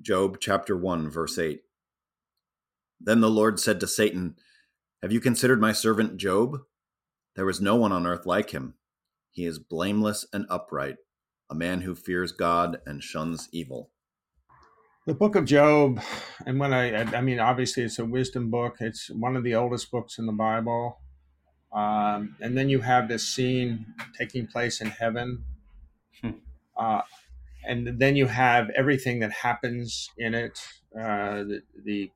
Job chapter 1, verse 8. Then the Lord said to Satan, Have you considered my servant Job? There is no one on earth like him. He is blameless and upright, a man who fears God and shuns evil. The book of Job, and when I, I mean, obviously it's a wisdom book. It's one of the oldest books in the Bible. Um, and then you have this scene taking place in heaven. Hmm. Uh, and then you have everything that happens in it. Uh, the, the,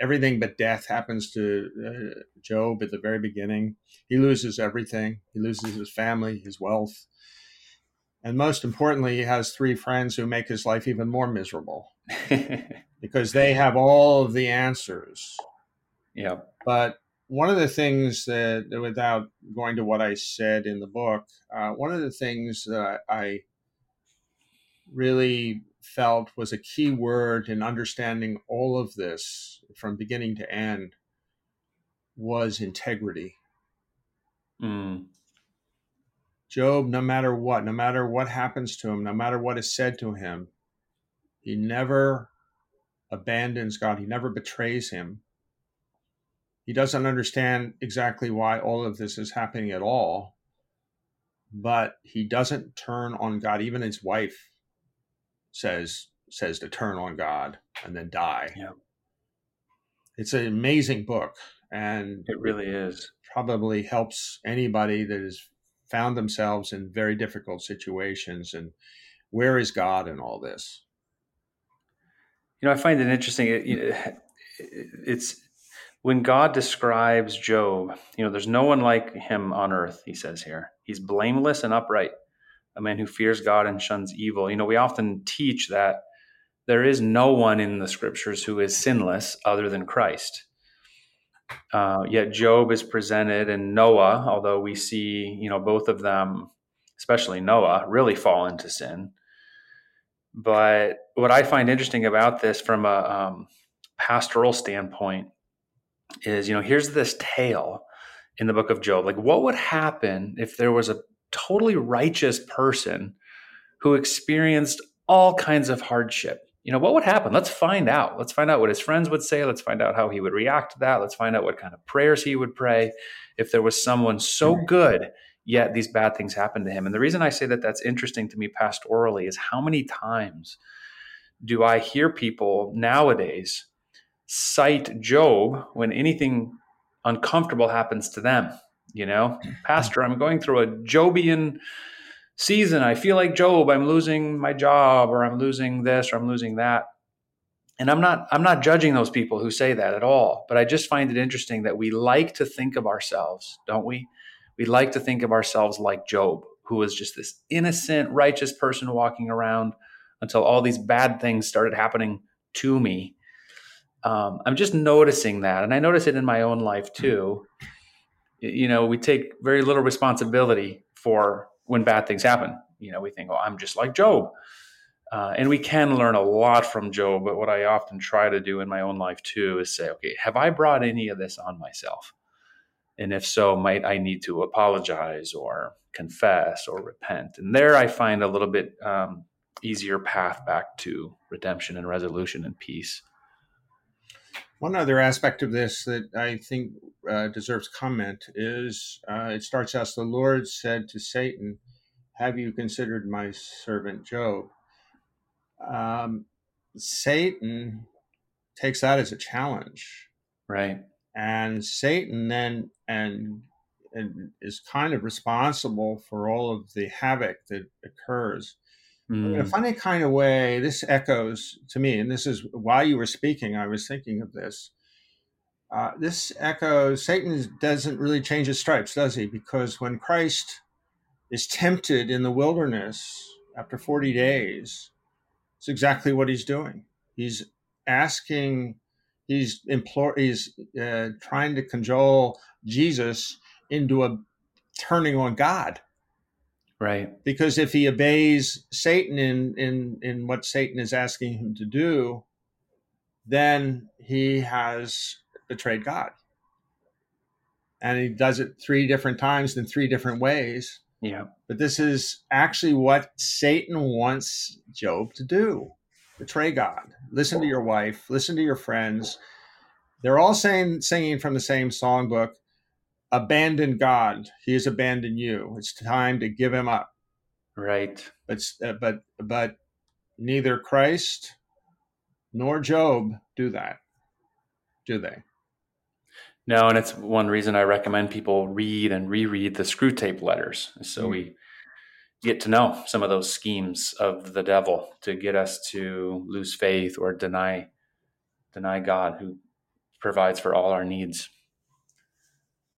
everything but death happens to uh, Job at the very beginning. He loses everything. He loses his family, his wealth, and most importantly, he has three friends who make his life even more miserable because they have all of the answers. Yeah. But one of the things that, without going to what I said in the book, uh, one of the things that I really felt was a key word in understanding all of this from beginning to end was integrity. Mm. Job, no matter what, no matter what happens to him, no matter what is said to him, he never abandons God. He never betrays him. He doesn't understand exactly why all of this is happening at all, but he doesn't turn on God. Even his wife says says to turn on God and then die. Yeah. It's an amazing book and it really is. Probably helps anybody that has found themselves in very difficult situations and where is God in all this? You know, I find it interesting. It, it, it's when God describes Job, you know, there's no one like him on earth, he says here. He's blameless and upright, a man who fears God and shuns evil. You know, we often teach that there is no one in the scriptures who is sinless other than Christ. Uh, yet Job is presented and Noah, although we see, you know, both of them, especially Noah, really fall into sin. But what I find interesting about this from a um, pastoral standpoint is you know here's this tale in the book of job like what would happen if there was a totally righteous person who experienced all kinds of hardship. You know what would happen? Let's find out. Let's find out what his friends would say. Let's find out how he would react to that. Let's find out what kind of prayers he would pray. If there was someone so mm-hmm. good yet these bad things happened to him. And the reason i say that that's interesting to me pastorally is how many times do i hear people nowadays cite Job when anything uncomfortable happens to them. You know, Pastor, I'm going through a Jobian season. I feel like Job. I'm losing my job, or I'm losing this, or I'm losing that. And I'm not I'm not judging those people who say that at all, but I just find it interesting that we like to think of ourselves, don't we? We like to think of ourselves like Job, who was just this innocent, righteous person walking around until all these bad things started happening to me um, I'm just noticing that, and I notice it in my own life too. You know, we take very little responsibility for when bad things happen. You know, we think, "Oh, I'm just like Job," uh, and we can learn a lot from Job. But what I often try to do in my own life too is say, "Okay, have I brought any of this on myself?" And if so, might I need to apologize or confess or repent? And there, I find a little bit um, easier path back to redemption and resolution and peace. One other aspect of this that I think uh, deserves comment is uh, it starts as the Lord said to Satan, Have you considered my servant Job? Um, Satan takes that as a challenge. Right. And Satan then and, and is kind of responsible for all of the havoc that occurs. Mm. In a mm. funny kind of way, this echoes to me, and this is while you were speaking, I was thinking of this. Uh, this echoes Satan doesn't really change his stripes, does he? Because when Christ is tempted in the wilderness after 40 days, it's exactly what he's doing. He's asking, he's implore, he's uh, trying to cajole Jesus into a turning on God Right. Because if he obeys Satan in, in, in what Satan is asking him to do, then he has betrayed God. And he does it three different times in three different ways. Yeah. But this is actually what Satan wants Job to do. betray God. Listen to your wife. Listen to your friends. They're all saying, singing from the same songbook. Abandon God. He has abandoned you. It's time to give him up. Right. But uh, but but neither Christ nor Job do that, do they? No, and it's one reason I recommend people read and reread the Screwtape letters, so mm. we get to know some of those schemes of the devil to get us to lose faith or deny deny God who provides for all our needs.